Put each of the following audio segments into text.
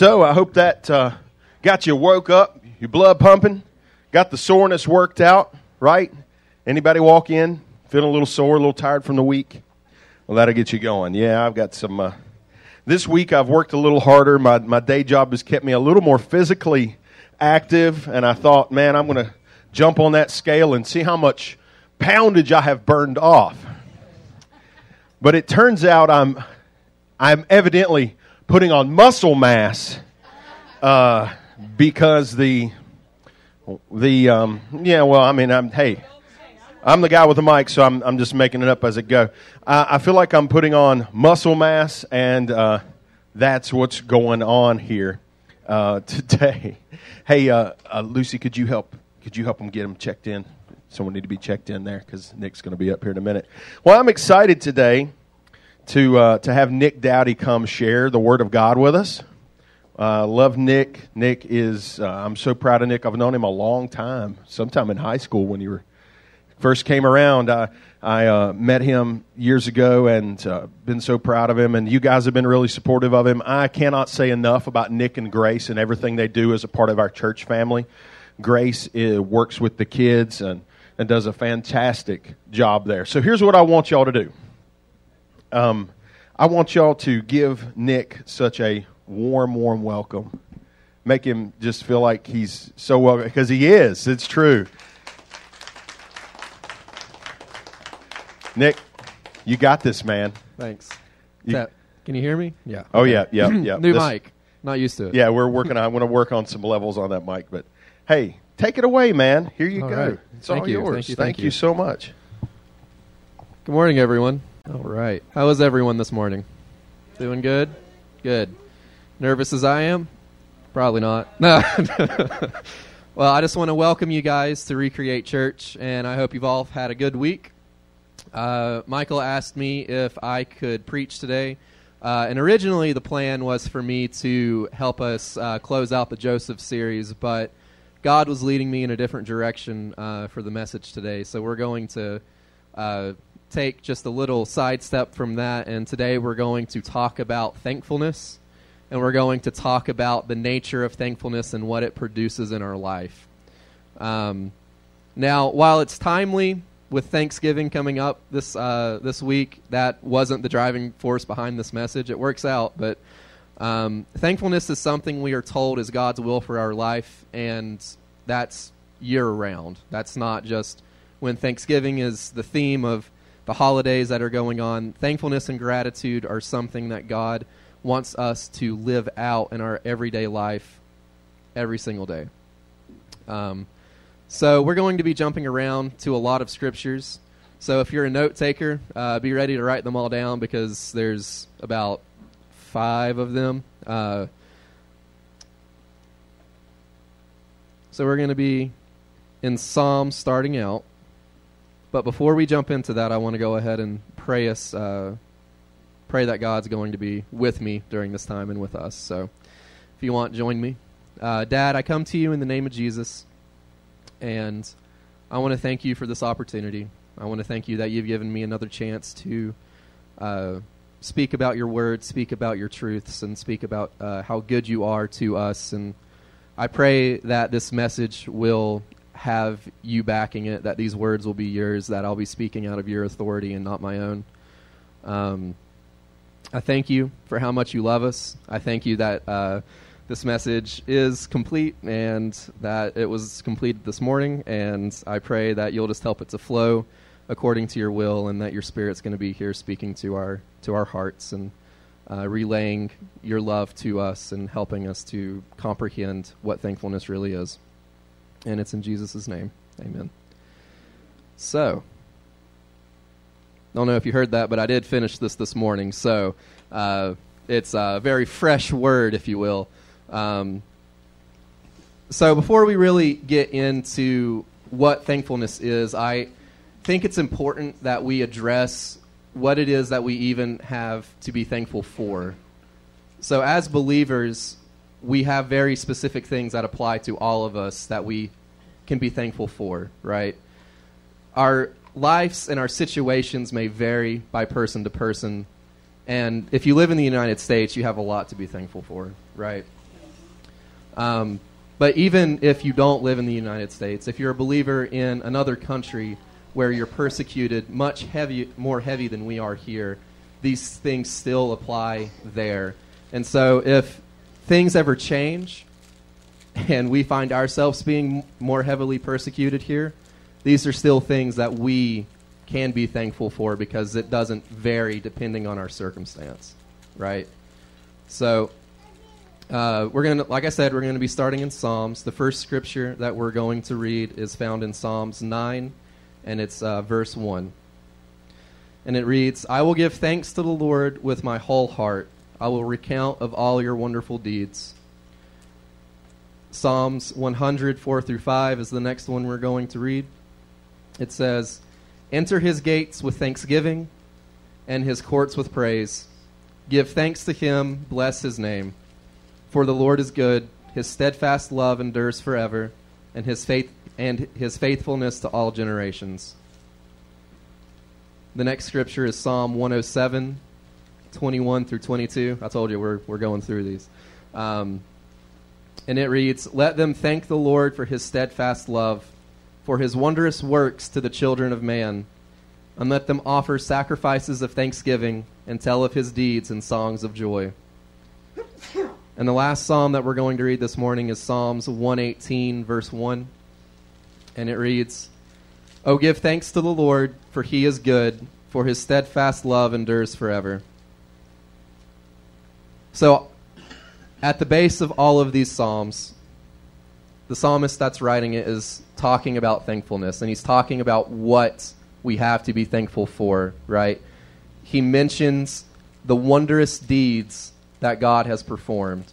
So I hope that uh, got you woke up, your blood pumping, got the soreness worked out, right? Anybody walk in feeling a little sore, a little tired from the week? Well, that'll get you going. Yeah, I've got some. Uh, this week I've worked a little harder. My my day job has kept me a little more physically active, and I thought, man, I'm going to jump on that scale and see how much poundage I have burned off. But it turns out I'm I'm evidently putting on muscle mass uh, because the the um, yeah well I mean I'm hey I'm the guy with the mic so I'm I'm just making it up as it go. Uh, I feel like I'm putting on muscle mass and uh, that's what's going on here uh, today. Hey uh, uh, Lucy, could you help? Could you help them get them checked in? Someone need to be checked in there because Nick's going to be up here in a minute. Well, I'm excited today to uh, to have Nick Dowdy come share the Word of God with us. Uh, love Nick. Nick is uh, I'm so proud of Nick. I've known him a long time. Sometime in high school when you were first came around, I I uh, met him years ago and uh, been so proud of him. And you guys have been really supportive of him. I cannot say enough about Nick and Grace and everything they do as a part of our church family. Grace uh, works with the kids and and does a fantastic job there. So here's what I want y'all to do. Um, I want y'all to give Nick such a warm, warm welcome. Make him just feel like he's so welcome because he is. It's true. Nick, you got this, man. Thanks. You- That- can you hear me? Yeah. Oh yeah, yeah, yeah. New This- mic. Not used to it. Yeah, we're working. on I want to work on some levels on that mic, but hey, take it away, man. Here you All go. right. It's Thank all you, yours. thank you, thank you. so much. Good morning, everyone. All right. How is everyone this morning? Doing good? Good. Nervous as I am? Probably not. No. well, I just want to welcome you guys to Recreate Church, and I hope you've all had a good week. Uh, Michael asked me if I could preach today. Uh, and originally, the plan was for me to help us uh, close out the Joseph series, but God was leading me in a different direction uh, for the message today. So we're going to uh, take just a little sidestep from that, and today we're going to talk about thankfulness, and we're going to talk about the nature of thankfulness and what it produces in our life. Um, now, while it's timely with Thanksgiving coming up this uh, this week, that wasn't the driving force behind this message. It works out, but um, thankfulness is something we are told is God's will for our life, and that's year round. That's not just when Thanksgiving is the theme of the holidays that are going on. Thankfulness and gratitude are something that God wants us to live out in our everyday life every single day. Um, so we're going to be jumping around to a lot of scriptures. So if you're a note taker, uh, be ready to write them all down because there's about five of them. Uh, so we're going to be in Psalm starting out. But before we jump into that, I want to go ahead and pray us, uh, pray that God's going to be with me during this time and with us. So if you want, join me. Uh, Dad, I come to you in the name of Jesus. And I want to thank you for this opportunity. I want to thank you that you've given me another chance to uh, speak about your word, speak about your truths, and speak about uh, how good you are to us. And I pray that this message will have you backing it, that these words will be yours, that I'll be speaking out of your authority and not my own. Um, I thank you for how much you love us. I thank you that uh, this message is complete and that it was completed this morning. And I pray that you'll just help it to flow according to your will, and that your Spirit's going to be here speaking to our to our hearts and uh, relaying your love to us and helping us to comprehend what thankfulness really is. And it's in Jesus' name, Amen. So. I Don't know if you heard that, but I did finish this this morning. So uh, it's a very fresh word, if you will. Um, so before we really get into what thankfulness is, I think it's important that we address what it is that we even have to be thankful for. So as believers, we have very specific things that apply to all of us that we can be thankful for, right? Our lives and our situations may vary by person to person. And if you live in the United States, you have a lot to be thankful for, right? Um, but even if you don't live in the United States, if you're a believer in another country where you're persecuted much heavy, more heavy than we are here, these things still apply there. And so if things ever change and we find ourselves being more heavily persecuted here, these are still things that we can be thankful for because it doesn't vary depending on our circumstance, right? So, uh, we're going to, like I said, we're going to be starting in Psalms. The first scripture that we're going to read is found in Psalms 9, and it's uh, verse 1. And it reads I will give thanks to the Lord with my whole heart, I will recount of all your wonderful deeds. Psalms 100, 4 through 5 is the next one we're going to read. It says, Enter his gates with thanksgiving and his courts with praise. Give thanks to him, bless his name. For the Lord is good, his steadfast love endures forever, and his faith and his faithfulness to all generations. The next scripture is Psalm 107, 21 through 22. I told you we're, we're going through these. Um, and it reads Let them thank the Lord for his steadfast love, for his wondrous works to the children of man. And let them offer sacrifices of thanksgiving and tell of his deeds in songs of joy. And the last psalm that we're going to read this morning is Psalms 118, verse 1. And it reads Oh, give thanks to the Lord, for he is good, for his steadfast love endures forever. So, at the base of all of these Psalms, the psalmist that's writing it is talking about thankfulness, and he's talking about what we have to be thankful for, right? He mentions the wondrous deeds that God has performed.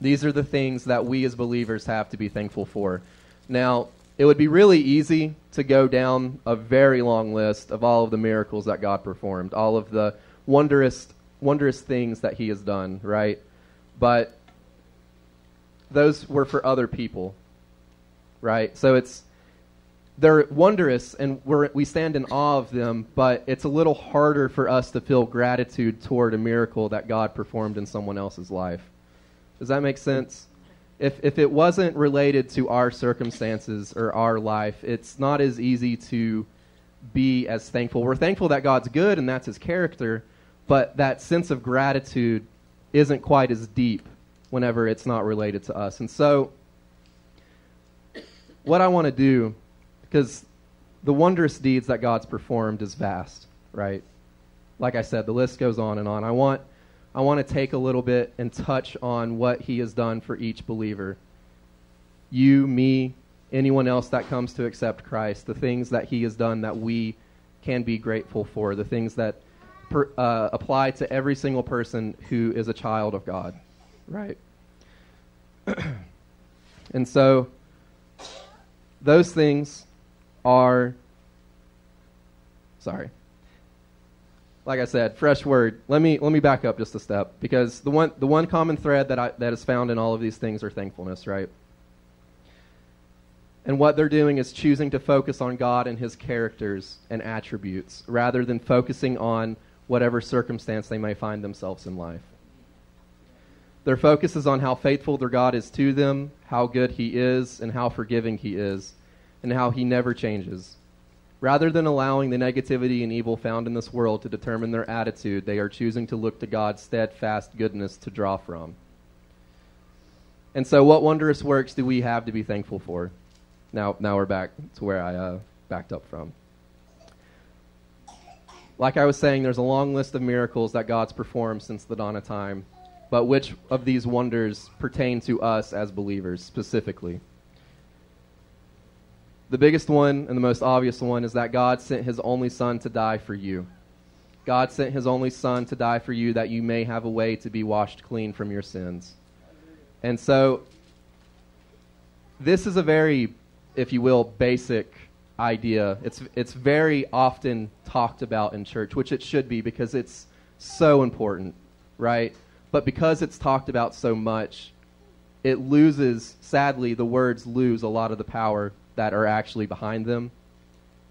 These are the things that we as believers have to be thankful for. Now, it would be really easy to go down a very long list of all of the miracles that God performed, all of the wondrous wondrous things that he has done, right? But those were for other people, right? So it's they're wondrous and we stand in awe of them, but it's a little harder for us to feel gratitude toward a miracle that God performed in someone else's life. Does that make sense? If, if it wasn't related to our circumstances or our life, it's not as easy to be as thankful. We're thankful that God's good and that's his character, but that sense of gratitude isn't quite as deep whenever it's not related to us. And so, what I want to do, because the wondrous deeds that God's performed is vast, right? Like I said, the list goes on and on. I want, I want to take a little bit and touch on what He has done for each believer. You, me, anyone else that comes to accept Christ, the things that He has done that we can be grateful for, the things that per, uh, apply to every single person who is a child of God, right? and so, those things are. Sorry. Like I said, fresh word. Let me let me back up just a step because the one the one common thread that I, that is found in all of these things are thankfulness, right? And what they're doing is choosing to focus on God and His characters and attributes rather than focusing on whatever circumstance they may find themselves in life. Their focus is on how faithful their God is to them, how good He is, and how forgiving He is, and how He never changes. Rather than allowing the negativity and evil found in this world to determine their attitude, they are choosing to look to God's steadfast goodness to draw from. And so, what wondrous works do we have to be thankful for? Now, now we're back to where I uh, backed up from. Like I was saying, there's a long list of miracles that God's performed since the dawn of time. But which of these wonders pertain to us as believers specifically? The biggest one and the most obvious one is that God sent his only Son to die for you. God sent his only Son to die for you that you may have a way to be washed clean from your sins. And so, this is a very, if you will, basic idea. It's, it's very often talked about in church, which it should be because it's so important, right? But because it's talked about so much, it loses, sadly, the words lose a lot of the power that are actually behind them.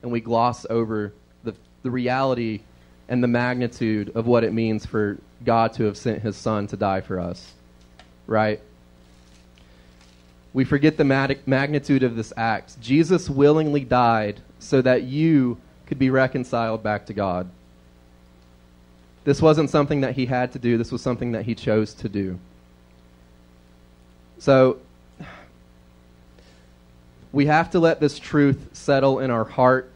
And we gloss over the, the reality and the magnitude of what it means for God to have sent his son to die for us, right? We forget the magnitude of this act. Jesus willingly died so that you could be reconciled back to God. This wasn't something that he had to do, this was something that he chose to do. So, we have to let this truth settle in our heart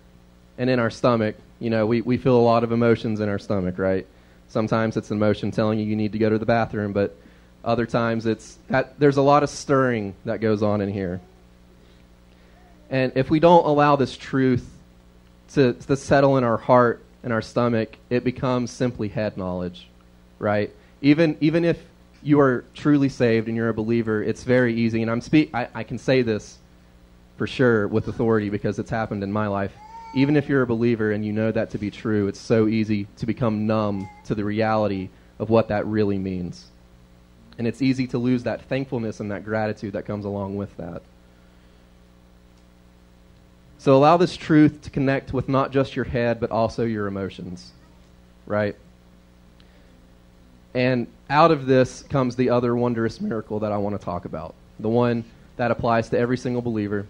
and in our stomach. You know, we, we feel a lot of emotions in our stomach, right? Sometimes it's an emotion telling you you need to go to the bathroom, but other times it's that there's a lot of stirring that goes on in here. And if we don't allow this truth to, to settle in our heart and our stomach, it becomes simply head knowledge, right? Even even if you are truly saved and you're a believer, it's very easy. And I'm speak I, I can say this for sure with authority because it's happened in my life. Even if you're a believer and you know that to be true, it's so easy to become numb to the reality of what that really means. And it's easy to lose that thankfulness and that gratitude that comes along with that. So allow this truth to connect with not just your head, but also your emotions, right? And out of this comes the other wondrous miracle that I want to talk about, the one that applies to every single believer.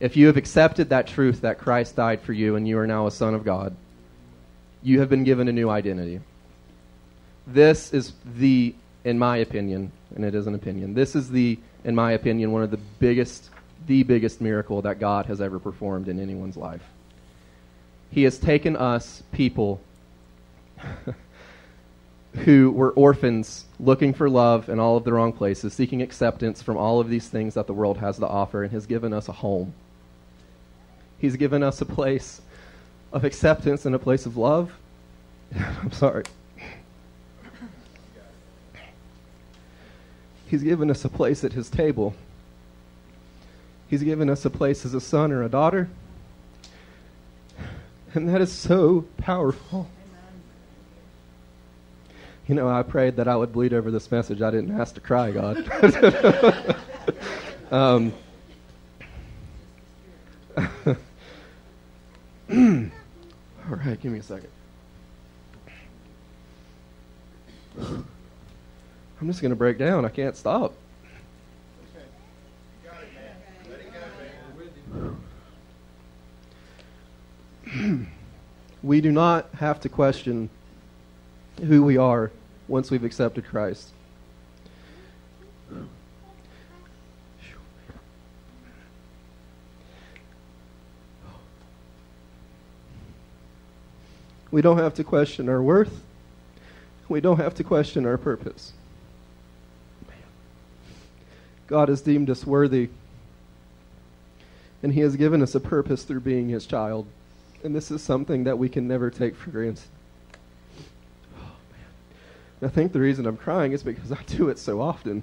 If you have accepted that truth that Christ died for you and you are now a son of God, you have been given a new identity. This is the in my opinion, and it is an opinion, this is the, in my opinion, one of the biggest, the biggest miracle that God has ever performed in anyone's life. He has taken us, people, who were orphans looking for love in all of the wrong places, seeking acceptance from all of these things that the world has to offer, and has given us a home. He's given us a place of acceptance and a place of love. I'm sorry. He's given us a place at His table. He's given us a place as a son or a daughter. And that is so powerful. You know, I prayed that I would bleed over this message. I didn't ask to cry, God. um, all right, give me a second. I'm just going to break down. I can't stop. we do not have to question who we are once we've accepted Christ. We don't have to question our worth. We don't have to question our purpose. God has deemed us worthy. And He has given us a purpose through being His child. And this is something that we can never take for granted. Oh, man. I think the reason I'm crying is because I do it so often.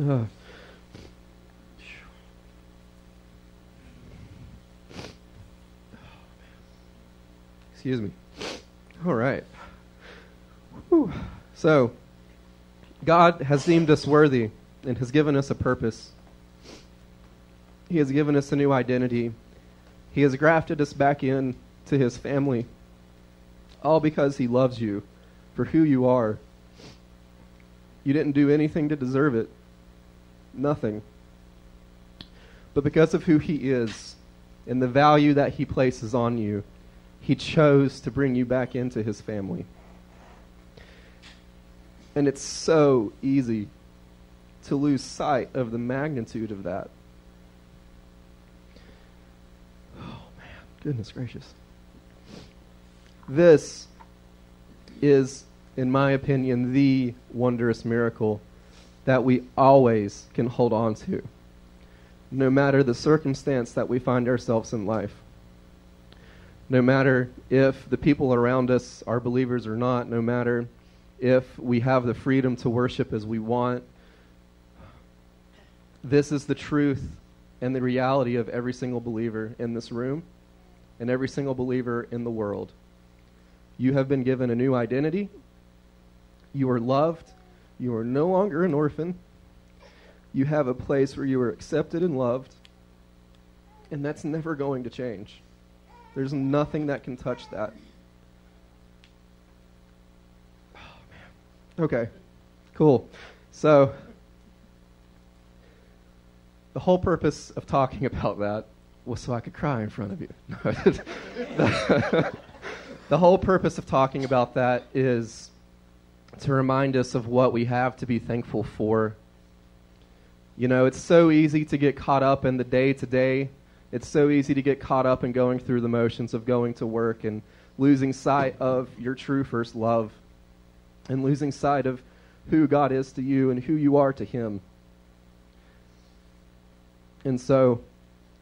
Uh, Excuse me. All right. Whew. So, God has deemed us worthy and has given us a purpose. He has given us a new identity. He has grafted us back in to his family. All because he loves you for who you are. You didn't do anything to deserve it. Nothing. But because of who he is and the value that he places on you, he chose to bring you back into his family. And it's so easy to lose sight of the magnitude of that. Oh, man. Goodness gracious. This is, in my opinion, the wondrous miracle that we always can hold on to, no matter the circumstance that we find ourselves in life. No matter if the people around us are believers or not, no matter if we have the freedom to worship as we want, this is the truth and the reality of every single believer in this room and every single believer in the world. You have been given a new identity. You are loved. You are no longer an orphan. You have a place where you are accepted and loved. And that's never going to change. There's nothing that can touch that. Oh, man. Okay. Cool. So, the whole purpose of talking about that was so I could cry in front of you. the, the whole purpose of talking about that is to remind us of what we have to be thankful for. You know, it's so easy to get caught up in the day to day. It's so easy to get caught up in going through the motions of going to work and losing sight of your true first love and losing sight of who God is to you and who you are to Him. And so,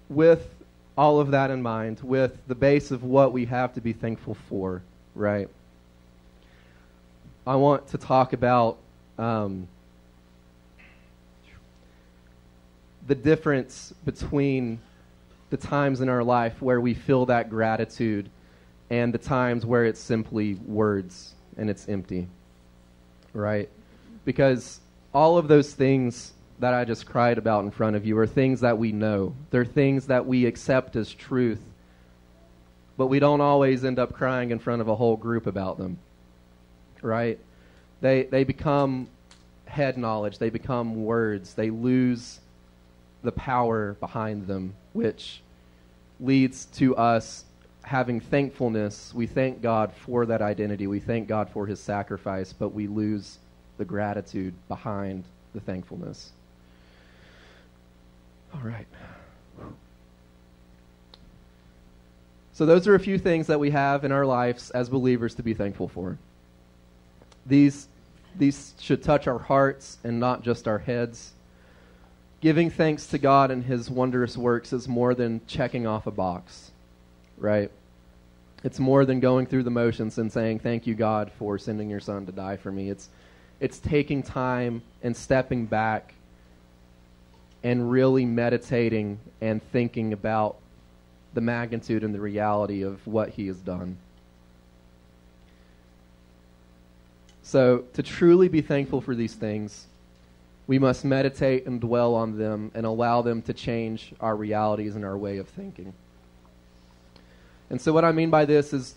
with all of that in mind, with the base of what we have to be thankful for, right? I want to talk about um, the difference between the times in our life where we feel that gratitude and the times where it's simply words and it's empty, right? Because all of those things that I just cried about in front of you are things that we know. They're things that we accept as truth, but we don't always end up crying in front of a whole group about them. Right? They they become head knowledge, they become words. They lose the power behind them, which leads to us having thankfulness. We thank God for that identity. We thank God for his sacrifice, but we lose the gratitude behind the thankfulness. All right. So, those are a few things that we have in our lives as believers to be thankful for. These, these should touch our hearts and not just our heads. Giving thanks to God and His wondrous works is more than checking off a box, right? It's more than going through the motions and saying, Thank you, God, for sending your Son to die for me. It's, it's taking time and stepping back and really meditating and thinking about the magnitude and the reality of what he has done. So, to truly be thankful for these things, we must meditate and dwell on them and allow them to change our realities and our way of thinking. And so, what I mean by this is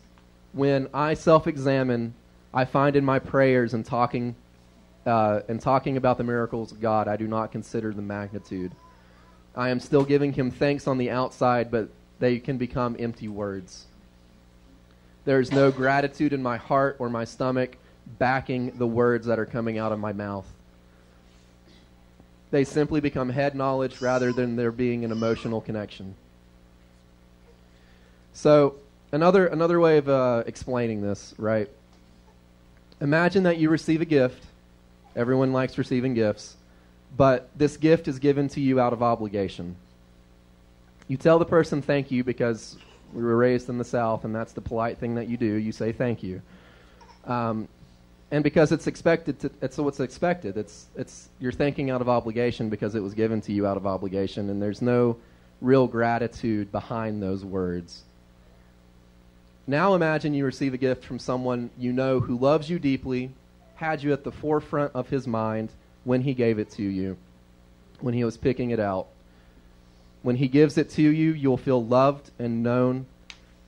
when I self examine, I find in my prayers and talking uh, and talking about the miracles of God, I do not consider the magnitude. I am still giving him thanks on the outside, but they can become empty words. There is no gratitude in my heart or my stomach backing the words that are coming out of my mouth. They simply become head knowledge rather than there being an emotional connection. So, another, another way of uh, explaining this, right? Imagine that you receive a gift Everyone likes receiving gifts. But this gift is given to you out of obligation. You tell the person thank you because we were raised in the South, and that's the polite thing that you do. You say thank you. Um, and because it's expected to, it's what's expected. It's, it's, you're thanking out of obligation because it was given to you out of obligation, and there's no real gratitude behind those words. Now imagine you receive a gift from someone you know who loves you deeply, had you at the forefront of his mind when he gave it to you, when he was picking it out. When he gives it to you, you'll feel loved and known,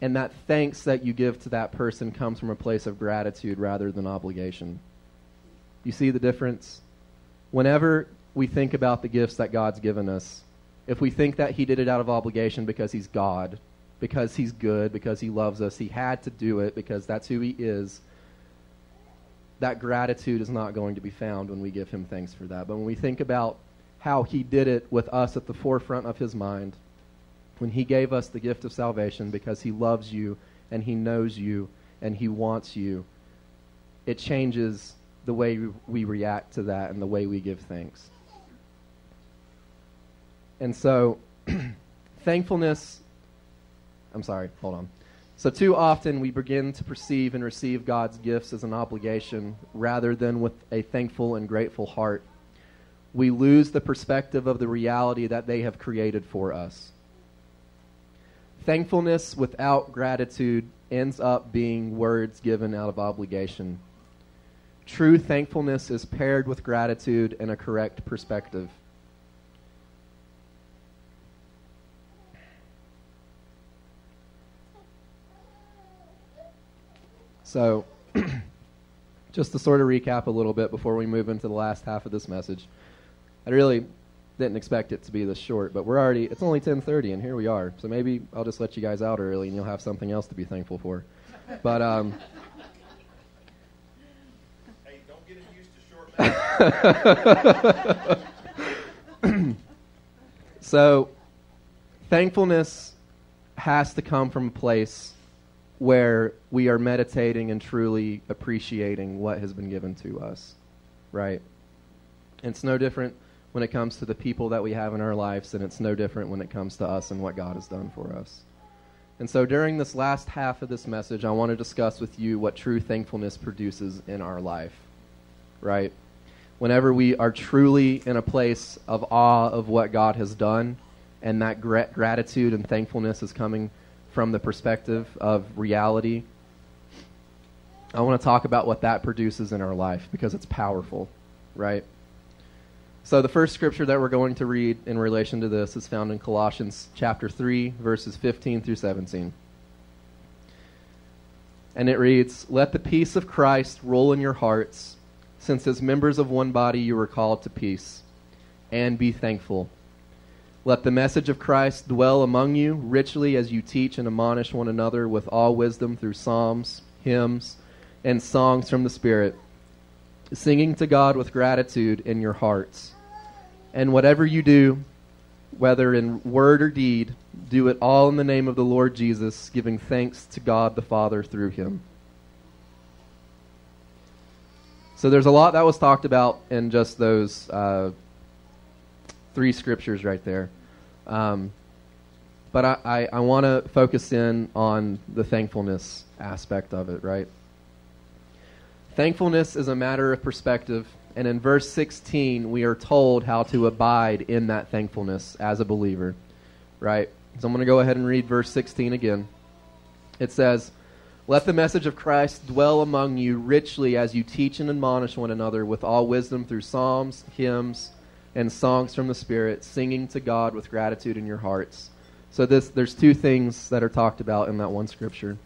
and that thanks that you give to that person comes from a place of gratitude rather than obligation. You see the difference? Whenever we think about the gifts that God's given us, if we think that he did it out of obligation because he's God, because he's good, because he loves us, he had to do it because that's who he is, that gratitude is not going to be found when we give him thanks for that. But when we think about how he did it with us at the forefront of his mind, when he gave us the gift of salvation because he loves you and he knows you and he wants you, it changes the way we react to that and the way we give thanks. And so, thankfulness, I'm sorry, hold on. So, too often we begin to perceive and receive God's gifts as an obligation rather than with a thankful and grateful heart. We lose the perspective of the reality that they have created for us. Thankfulness without gratitude ends up being words given out of obligation. True thankfulness is paired with gratitude and a correct perspective. So, just to sort of recap a little bit before we move into the last half of this message, I really, didn't expect it to be this short, but we're already it's only 10:30 and here we are. So maybe I'll just let you guys out early and you'll have something else to be thankful for. But um Hey, don't get used to short so thankfulness has to come from a place where we are meditating and truly appreciating what has been given to us, right? It's no different when it comes to the people that we have in our lives, and it's no different when it comes to us and what God has done for us. And so during this last half of this message, I want to discuss with you what true thankfulness produces in our life, right? Whenever we are truly in a place of awe of what God has done, and that gra- gratitude and thankfulness is coming from the perspective of reality, I want to talk about what that produces in our life because it's powerful, right? So the first scripture that we're going to read in relation to this is found in Colossians chapter 3 verses 15 through 17. And it reads, "Let the peace of Christ rule in your hearts, since as members of one body you were called to peace, and be thankful." Let the message of Christ dwell among you richly as you teach and admonish one another with all wisdom through psalms, hymns, and songs from the Spirit, singing to God with gratitude in your hearts. And whatever you do, whether in word or deed, do it all in the name of the Lord Jesus, giving thanks to God the Father through him. So there's a lot that was talked about in just those uh, three scriptures right there. Um, but I, I, I want to focus in on the thankfulness aspect of it, right? Thankfulness is a matter of perspective, and in verse 16, we are told how to abide in that thankfulness as a believer, right? So I'm going to go ahead and read verse 16 again. It says, Let the message of Christ dwell among you richly as you teach and admonish one another with all wisdom through psalms, hymns, and songs from the Spirit, singing to God with gratitude in your hearts. So this, there's two things that are talked about in that one scripture.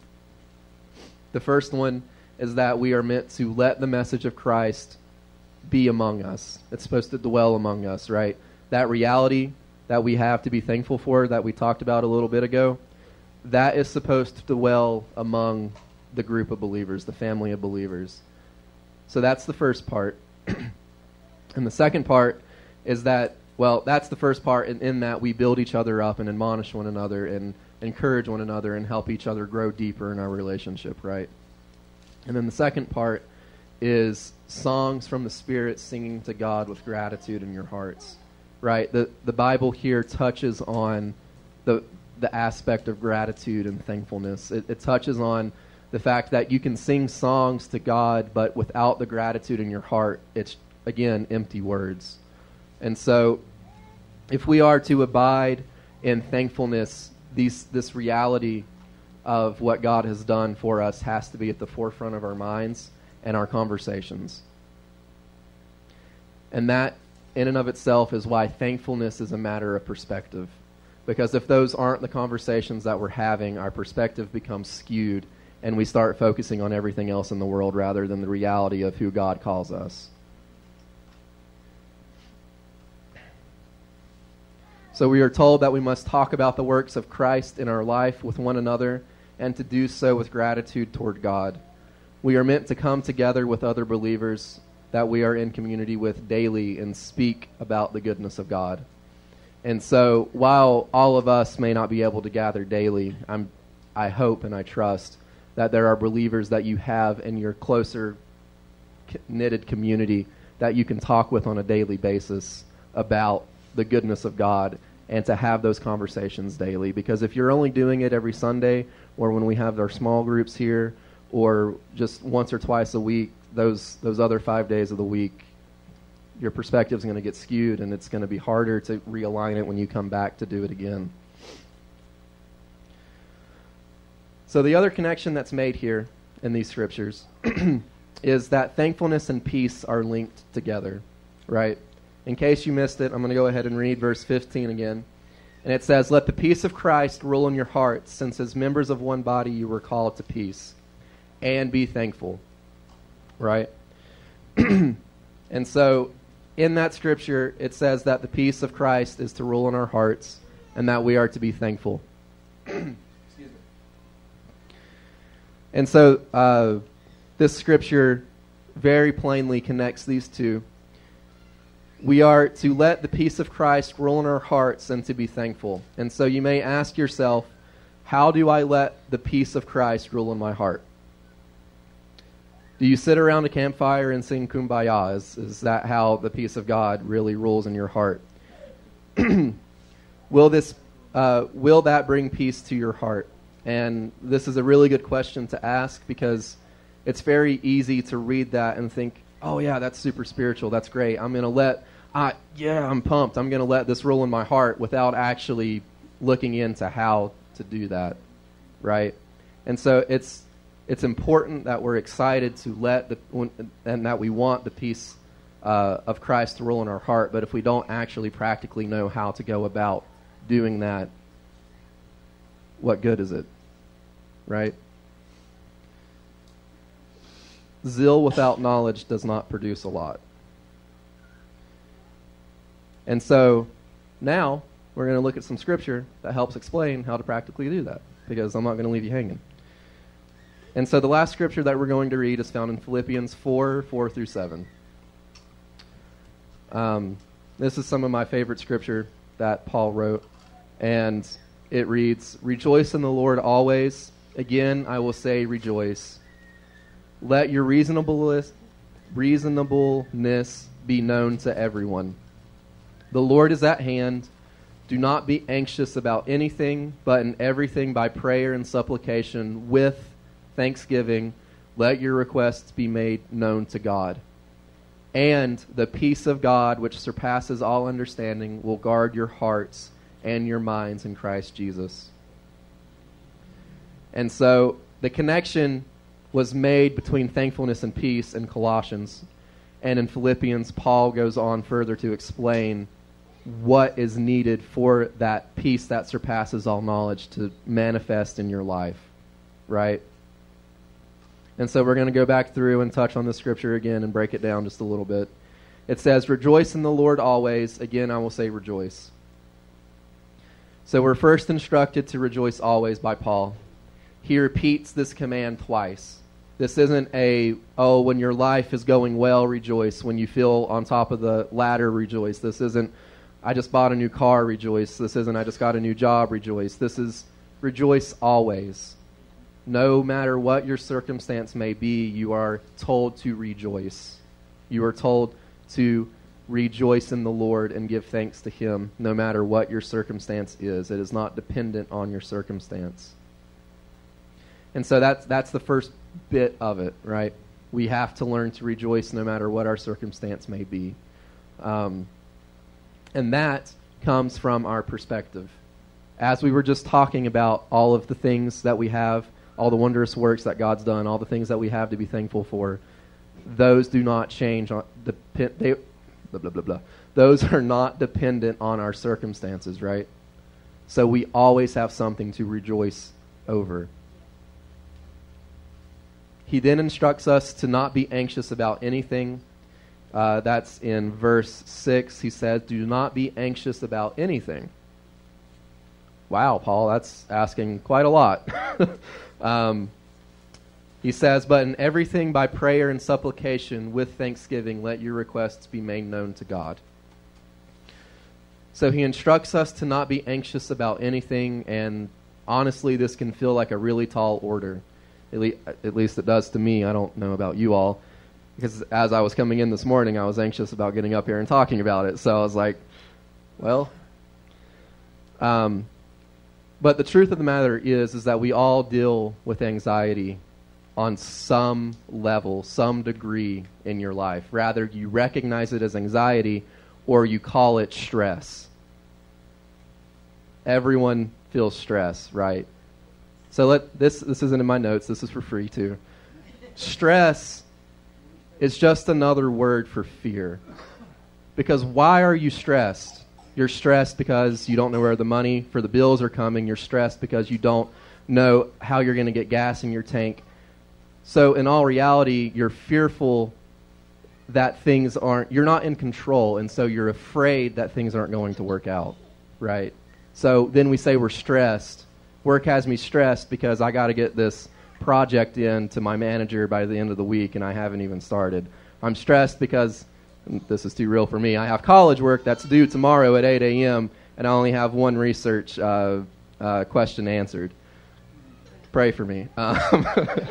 The first one is that we are meant to let the message of Christ be among us. It's supposed to dwell among us, right? That reality that we have to be thankful for that we talked about a little bit ago, that is supposed to dwell among the group of believers, the family of believers. So that's the first part. and the second part is that, well, that's the first part in, in that we build each other up and admonish one another and encourage one another and help each other grow deeper in our relationship, right? And then the second part is songs from the Spirit singing to God with gratitude in your hearts. Right? The the Bible here touches on the the aspect of gratitude and thankfulness. It, it touches on the fact that you can sing songs to God, but without the gratitude in your heart, it's again empty words. And so, if we are to abide in thankfulness, these this reality of what God has done for us has to be at the forefront of our minds and our conversations. And that, in and of itself, is why thankfulness is a matter of perspective. Because if those aren't the conversations that we're having, our perspective becomes skewed and we start focusing on everything else in the world rather than the reality of who God calls us. So we are told that we must talk about the works of Christ in our life with one another and to do so with gratitude toward God. We are meant to come together with other believers that we are in community with daily and speak about the goodness of God. And so, while all of us may not be able to gather daily, I'm, I hope and I trust that there are believers that you have in your closer knitted community that you can talk with on a daily basis about the goodness of God and to have those conversations daily. Because if you're only doing it every Sunday or when we have our small groups here or just once or twice a week, those those other five days of the week, your perspective is going to get skewed and it's going to be harder to realign it when you come back to do it again. So the other connection that's made here in these scriptures is that thankfulness and peace are linked together, right? In case you missed it, I'm going to go ahead and read verse 15 again. And it says, Let the peace of Christ rule in your hearts, since as members of one body you were called to peace, and be thankful. Right? and so, in that scripture, it says that the peace of Christ is to rule in our hearts and that we are to be thankful. and so, uh, this scripture very plainly connects these two. We are to let the peace of Christ rule in our hearts and to be thankful. And so, you may ask yourself, how do I let the peace of Christ rule in my heart? Do you sit around a campfire and sing kumbaya? Is, is that how the peace of God really rules in your heart? will this uh, will that bring peace to your heart? And this is a really good question to ask because it's very easy to read that and think, "Oh yeah, that's super spiritual. That's great. I'm going to let Yeah, I'm pumped. I'm going to let this rule in my heart without actually looking into how to do that." Right? And so it's it's important that we're excited to let the and that we want the peace uh, of Christ to rule in our heart. But if we don't actually practically know how to go about doing that, what good is it? Right? Zeal without knowledge does not produce a lot. And so now we're going to look at some scripture that helps explain how to practically do that because I'm not going to leave you hanging. And so the last scripture that we're going to read is found in Philippians 4 4 through 7. Um, this is some of my favorite scripture that Paul wrote. And it reads Rejoice in the Lord always. Again, I will say, rejoice. Let your reasonableness, reasonableness be known to everyone. The Lord is at hand. Do not be anxious about anything, but in everything by prayer and supplication with thanksgiving, let your requests be made known to God. And the peace of God, which surpasses all understanding, will guard your hearts and your minds in Christ Jesus. And so the connection was made between thankfulness and peace in Colossians. And in Philippians, Paul goes on further to explain what is needed for that peace that surpasses all knowledge to manifest in your life, right? And so we're going to go back through and touch on the scripture again and break it down just a little bit. It says, Rejoice in the Lord always. Again, I will say rejoice. So we're first instructed to rejoice always by Paul. He repeats this command twice. This isn't a, oh, when your life is going well, rejoice. When you feel on top of the ladder, rejoice. This isn't, I just bought a new car, rejoice. This isn't, I just got a new job, rejoice. This is, rejoice always no matter what your circumstance may be, you are told to rejoice. You are told to rejoice in the Lord and give thanks to Him, no matter what your circumstance is. It is not dependent on your circumstance. And so that's, that's the first bit of it, right? We have to learn to rejoice no matter what our circumstance may be. Um, and that comes from our perspective. As we were just talking about all of the things that we have all the wondrous works that God's done, all the things that we have to be thankful for, those do not change. On, depend, they, blah, blah, blah, blah. Those are not dependent on our circumstances, right? So we always have something to rejoice over. He then instructs us to not be anxious about anything. Uh, that's in verse 6. He says, Do not be anxious about anything. Wow, Paul, that's asking quite a lot. Um, he says, But in everything by prayer and supplication with thanksgiving, let your requests be made known to God. So he instructs us to not be anxious about anything, and honestly, this can feel like a really tall order. At, le- at least it does to me. I don't know about you all. Because as I was coming in this morning, I was anxious about getting up here and talking about it. So I was like, well, um, but the truth of the matter is, is that we all deal with anxiety on some level, some degree in your life. Rather, you recognize it as anxiety or you call it stress. Everyone feels stress, right? So let this this isn't in my notes. This is for free too. Stress is just another word for fear. Because why are you stressed? You're stressed because you don't know where the money for the bills are coming. You're stressed because you don't know how you're going to get gas in your tank. So, in all reality, you're fearful that things aren't, you're not in control, and so you're afraid that things aren't going to work out, right? So then we say we're stressed. Work has me stressed because I got to get this project in to my manager by the end of the week, and I haven't even started. I'm stressed because this is too real for me. I have college work that's due tomorrow at 8 a.m., and I only have one research uh, uh, question answered. Pray for me. Um,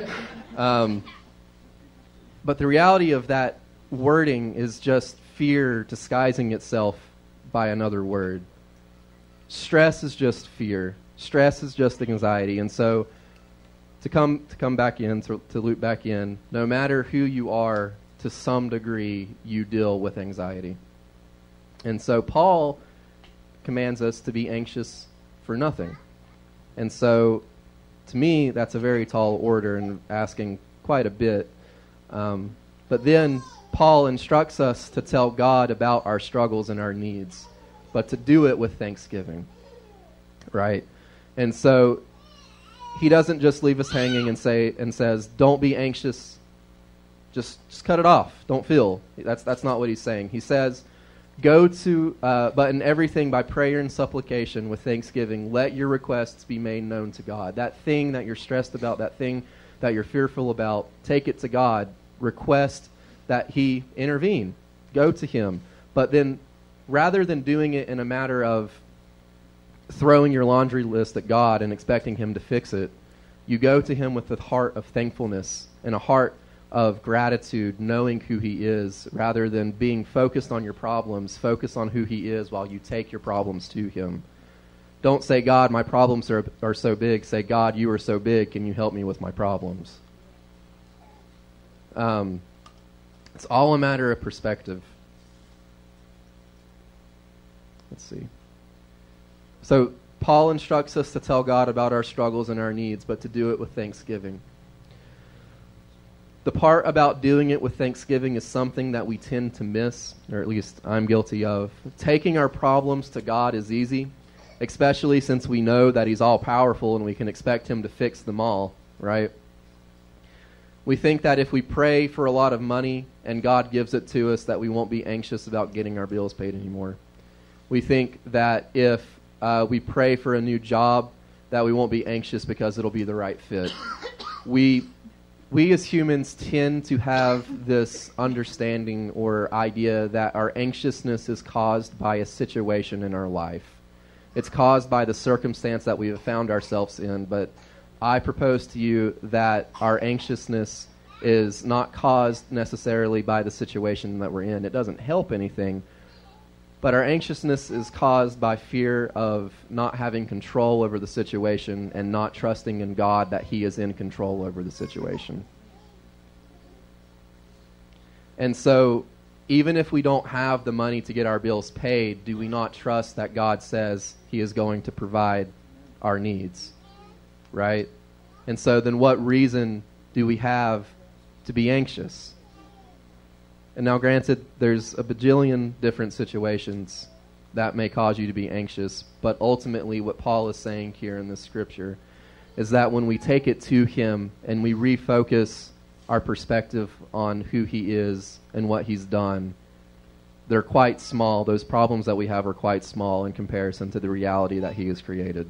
um, but the reality of that wording is just fear disguising itself by another word. Stress is just fear. Stress is just anxiety. And so to come to come back in, to, to loop back in, no matter who you are, to some degree you deal with anxiety. And so Paul commands us to be anxious for nothing. And so to me, that's a very tall order and asking quite a bit. Um, but then Paul instructs us to tell God about our struggles and our needs, but to do it with thanksgiving. Right? And so he doesn't just leave us hanging and say and says, "Don't be anxious. Just just cut it off. Don't feel." That's that's not what he's saying. He says, "Go to uh, but in everything by prayer and supplication with thanksgiving, let your requests be made known to God. That thing that you're stressed about, that thing that you're fearful about, take it to God. Request that he intervene. Go to him. But then rather than doing it in a matter of throwing your laundry list at God and expecting him to fix it, you go to him with a heart of thankfulness and a heart of gratitude, knowing who he is, rather than being focused on your problems, focus on who he is while you take your problems to him. Don't say, God, my problems are, are so big. Say, God, you are so big. Can you help me with my problems? Um, it's all a matter of perspective. Let's see. So, Paul instructs us to tell God about our struggles and our needs, but to do it with thanksgiving. The part about doing it with thanksgiving is something that we tend to miss, or at least I'm guilty of. Taking our problems to God is easy, especially since we know that He's all powerful and we can expect Him to fix them all, right? We think that if we pray for a lot of money and God gives it to us, that we won't be anxious about getting our bills paid anymore. We think that if uh, we pray for a new job, that we won't be anxious because it'll be the right fit. We, we as humans tend to have this understanding or idea that our anxiousness is caused by a situation in our life. It's caused by the circumstance that we have found ourselves in, but I propose to you that our anxiousness is not caused necessarily by the situation that we're in. It doesn't help anything. But our anxiousness is caused by fear of not having control over the situation and not trusting in God that He is in control over the situation. And so, even if we don't have the money to get our bills paid, do we not trust that God says He is going to provide our needs? right? And so then what reason do we have to be anxious? And now, granted, there's a bajillion different situations that may cause you to be anxious, but ultimately, what Paul is saying here in this scripture is that when we take it to Him and we refocus our perspective on who He is and what He's done, they're quite small. Those problems that we have are quite small in comparison to the reality that He has created.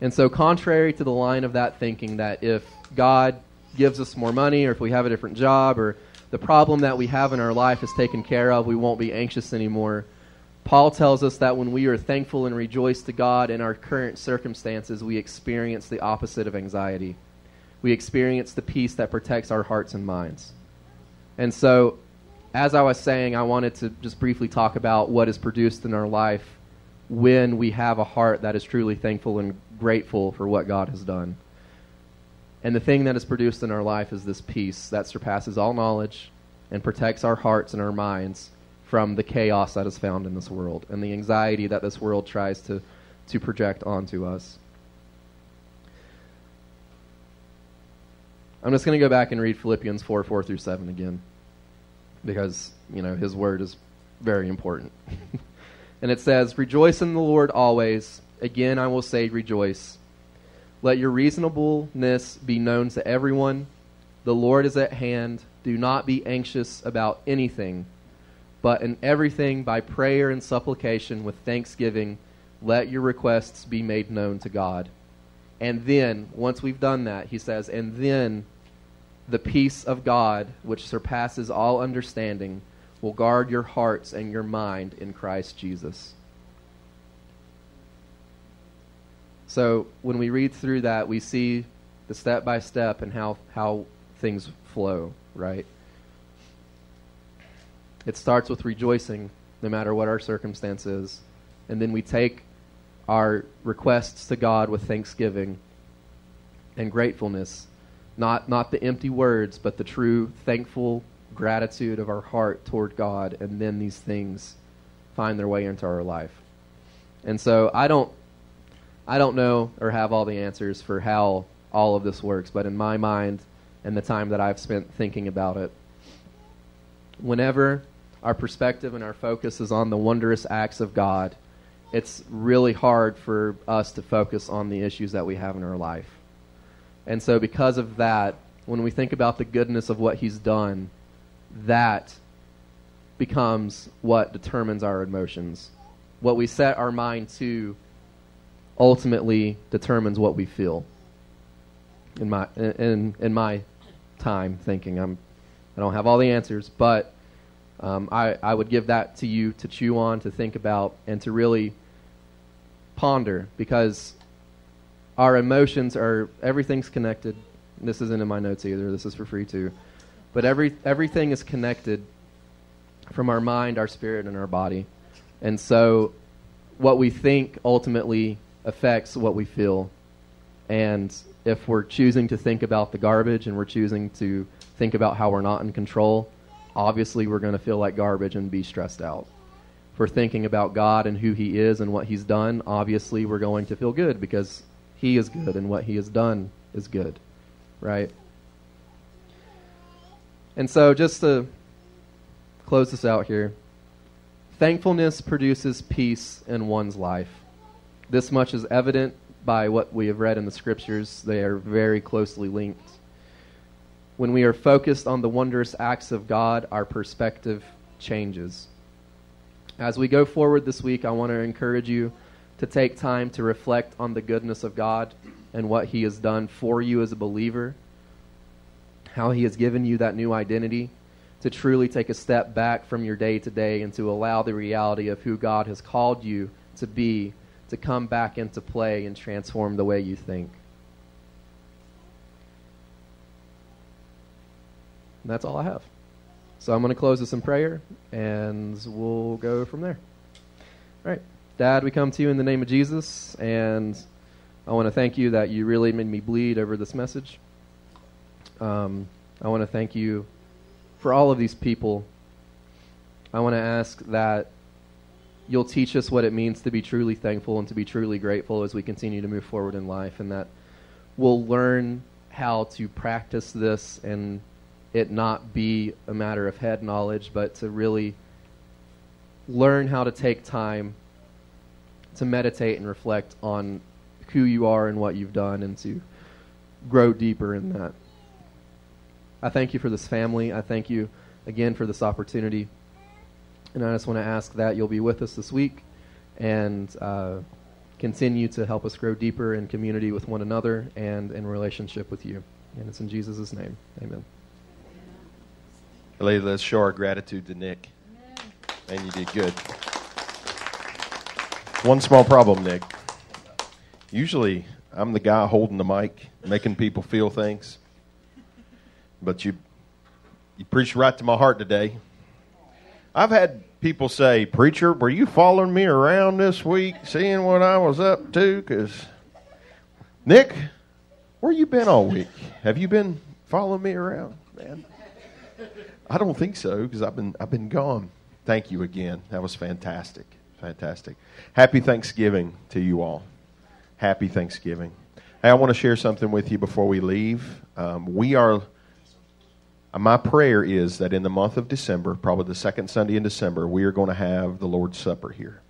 And so, contrary to the line of that thinking that if God gives us more money, or if we have a different job, or the problem that we have in our life is taken care of, we won't be anxious anymore. Paul tells us that when we are thankful and rejoice to God in our current circumstances, we experience the opposite of anxiety. We experience the peace that protects our hearts and minds. And so, as I was saying, I wanted to just briefly talk about what is produced in our life when we have a heart that is truly thankful and grateful for what God has done. And the thing that is produced in our life is this peace that surpasses all knowledge and protects our hearts and our minds from the chaos that is found in this world and the anxiety that this world tries to, to project onto us. I'm just going to go back and read Philippians 4 4 through 7 again because, you know, his word is very important. and it says, Rejoice in the Lord always. Again, I will say, rejoice. Let your reasonableness be known to everyone. The Lord is at hand. Do not be anxious about anything, but in everything by prayer and supplication with thanksgiving, let your requests be made known to God. And then, once we've done that, he says, and then the peace of God, which surpasses all understanding, will guard your hearts and your mind in Christ Jesus. So when we read through that, we see the step by step and how, how things flow, right? It starts with rejoicing, no matter what our circumstance is. And then we take our requests to God with thanksgiving and gratefulness. Not, not the empty words, but the true thankful gratitude of our heart toward God. And then these things find their way into our life. And so I don't, I don't know or have all the answers for how all of this works, but in my mind and the time that I've spent thinking about it, whenever our perspective and our focus is on the wondrous acts of God, it's really hard for us to focus on the issues that we have in our life. And so, because of that, when we think about the goodness of what He's done, that becomes what determines our emotions. What we set our mind to ultimately determines what we feel. In my in in my time thinking, I'm I don't have all the answers, but um, I I would give that to you to chew on, to think about, and to really ponder because our emotions are everything's connected. This isn't in my notes either. This is for free too. But every everything is connected from our mind, our spirit, and our body. And so what we think ultimately affects what we feel. And if we're choosing to think about the garbage and we're choosing to think about how we're not in control, obviously we're going to feel like garbage and be stressed out. If we're thinking about God and who He is and what He's done, obviously we're going to feel good because He is good and what He has done is good. Right? And so, just to close this out here, thankfulness produces peace in one's life. This much is evident by what we have read in the scriptures. They are very closely linked. When we are focused on the wondrous acts of God, our perspective changes. As we go forward this week, I want to encourage you to take time to reflect on the goodness of God and what He has done for you as a believer, how He has given you that new identity, to truly take a step back from your day to day and to allow the reality of who God has called you to be to come back into play and transform the way you think. And that's all I have. So I'm going to close this in prayer, and we'll go from there. All right. Dad, we come to you in the name of Jesus, and I want to thank you that you really made me bleed over this message. Um, I want to thank you for all of these people. I want to ask that you'll teach us what it means to be truly thankful and to be truly grateful as we continue to move forward in life, and that we'll learn how to practice this and it not be a matter of head knowledge, but to really learn how to take time to meditate and reflect on who you are and what you've done and to grow deeper in that. I thank you for this family. I thank you again for this opportunity. And I just want to ask that you'll be with us this week and uh, continue to help us grow deeper in community with one another and in relationship with you. And it's in Jesus' name. Amen. let's show our gratitude to Nick. And you did good. One small problem, Nick. Usually, I'm the guy holding the mic, making people feel things. But you, you preached right to my heart today. I've had people say, Preacher, were you following me around this week, seeing what I was up to? Because, Nick, where you been all week? Have you been following me around, man? I don't think so because I've been I've been gone. Thank you again. That was fantastic, fantastic. Happy Thanksgiving to you all. Happy Thanksgiving. Hey, I want to share something with you before we leave. Um, we are my prayer is that in the month of December, probably the second Sunday in December, we are going to have the Lord's Supper here.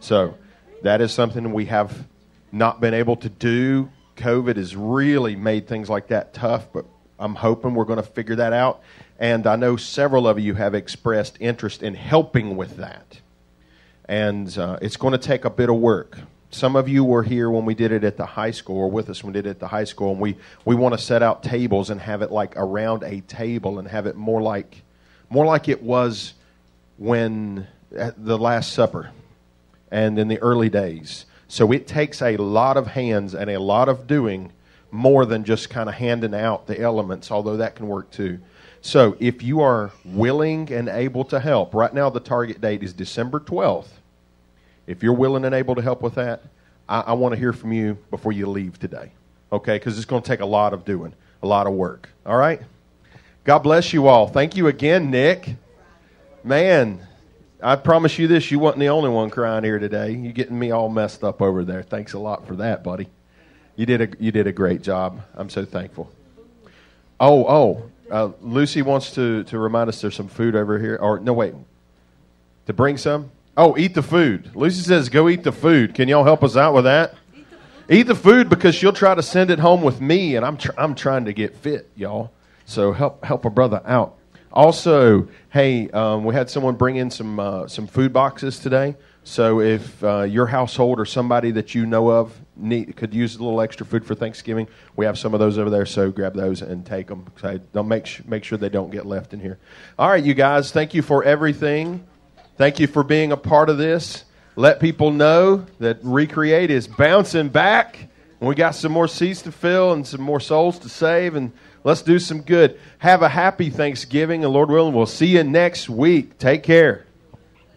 So that is something we have not been able to do. COVID has really made things like that tough, but I'm hoping we're going to figure that out. And I know several of you have expressed interest in helping with that. And uh, it's going to take a bit of work. Some of you were here when we did it at the high school, or with us when we did it at the high school, and we, we want to set out tables and have it like around a table and have it more like more like it was when at the Last Supper and in the early days. So it takes a lot of hands and a lot of doing more than just kind of handing out the elements, although that can work too. So if you are willing and able to help, right now the target date is December 12th. If you're willing and able to help with that, I, I want to hear from you before you leave today. Okay? Because it's going to take a lot of doing, a lot of work. All right? God bless you all. Thank you again, Nick. Man, I promise you this, you wasn't the only one crying here today. You getting me all messed up over there. Thanks a lot for that, buddy. You did a you did a great job. I'm so thankful. Oh, oh, uh, Lucy wants to to remind us there's some food over here. Or no, wait, to bring some. Oh, eat the food. Lucy says go eat the food. Can y'all help us out with that? Eat the food because she'll try to send it home with me, and I'm tr- I'm trying to get fit, y'all. So help help a brother out. Also, hey, um, we had someone bring in some uh, some food boxes today. So if uh, your household or somebody that you know of need, could use a little extra food for Thanksgiving, we have some of those over there. So grab those and take them. So don't make sh- make sure they don't get left in here. All right, you guys. Thank you for everything. Thank you for being a part of this. Let people know that Recreate is bouncing back. We got some more seats to fill and some more souls to save. And let's do some good. Have a happy Thanksgiving. And Lord willing, we'll see you next week. Take care.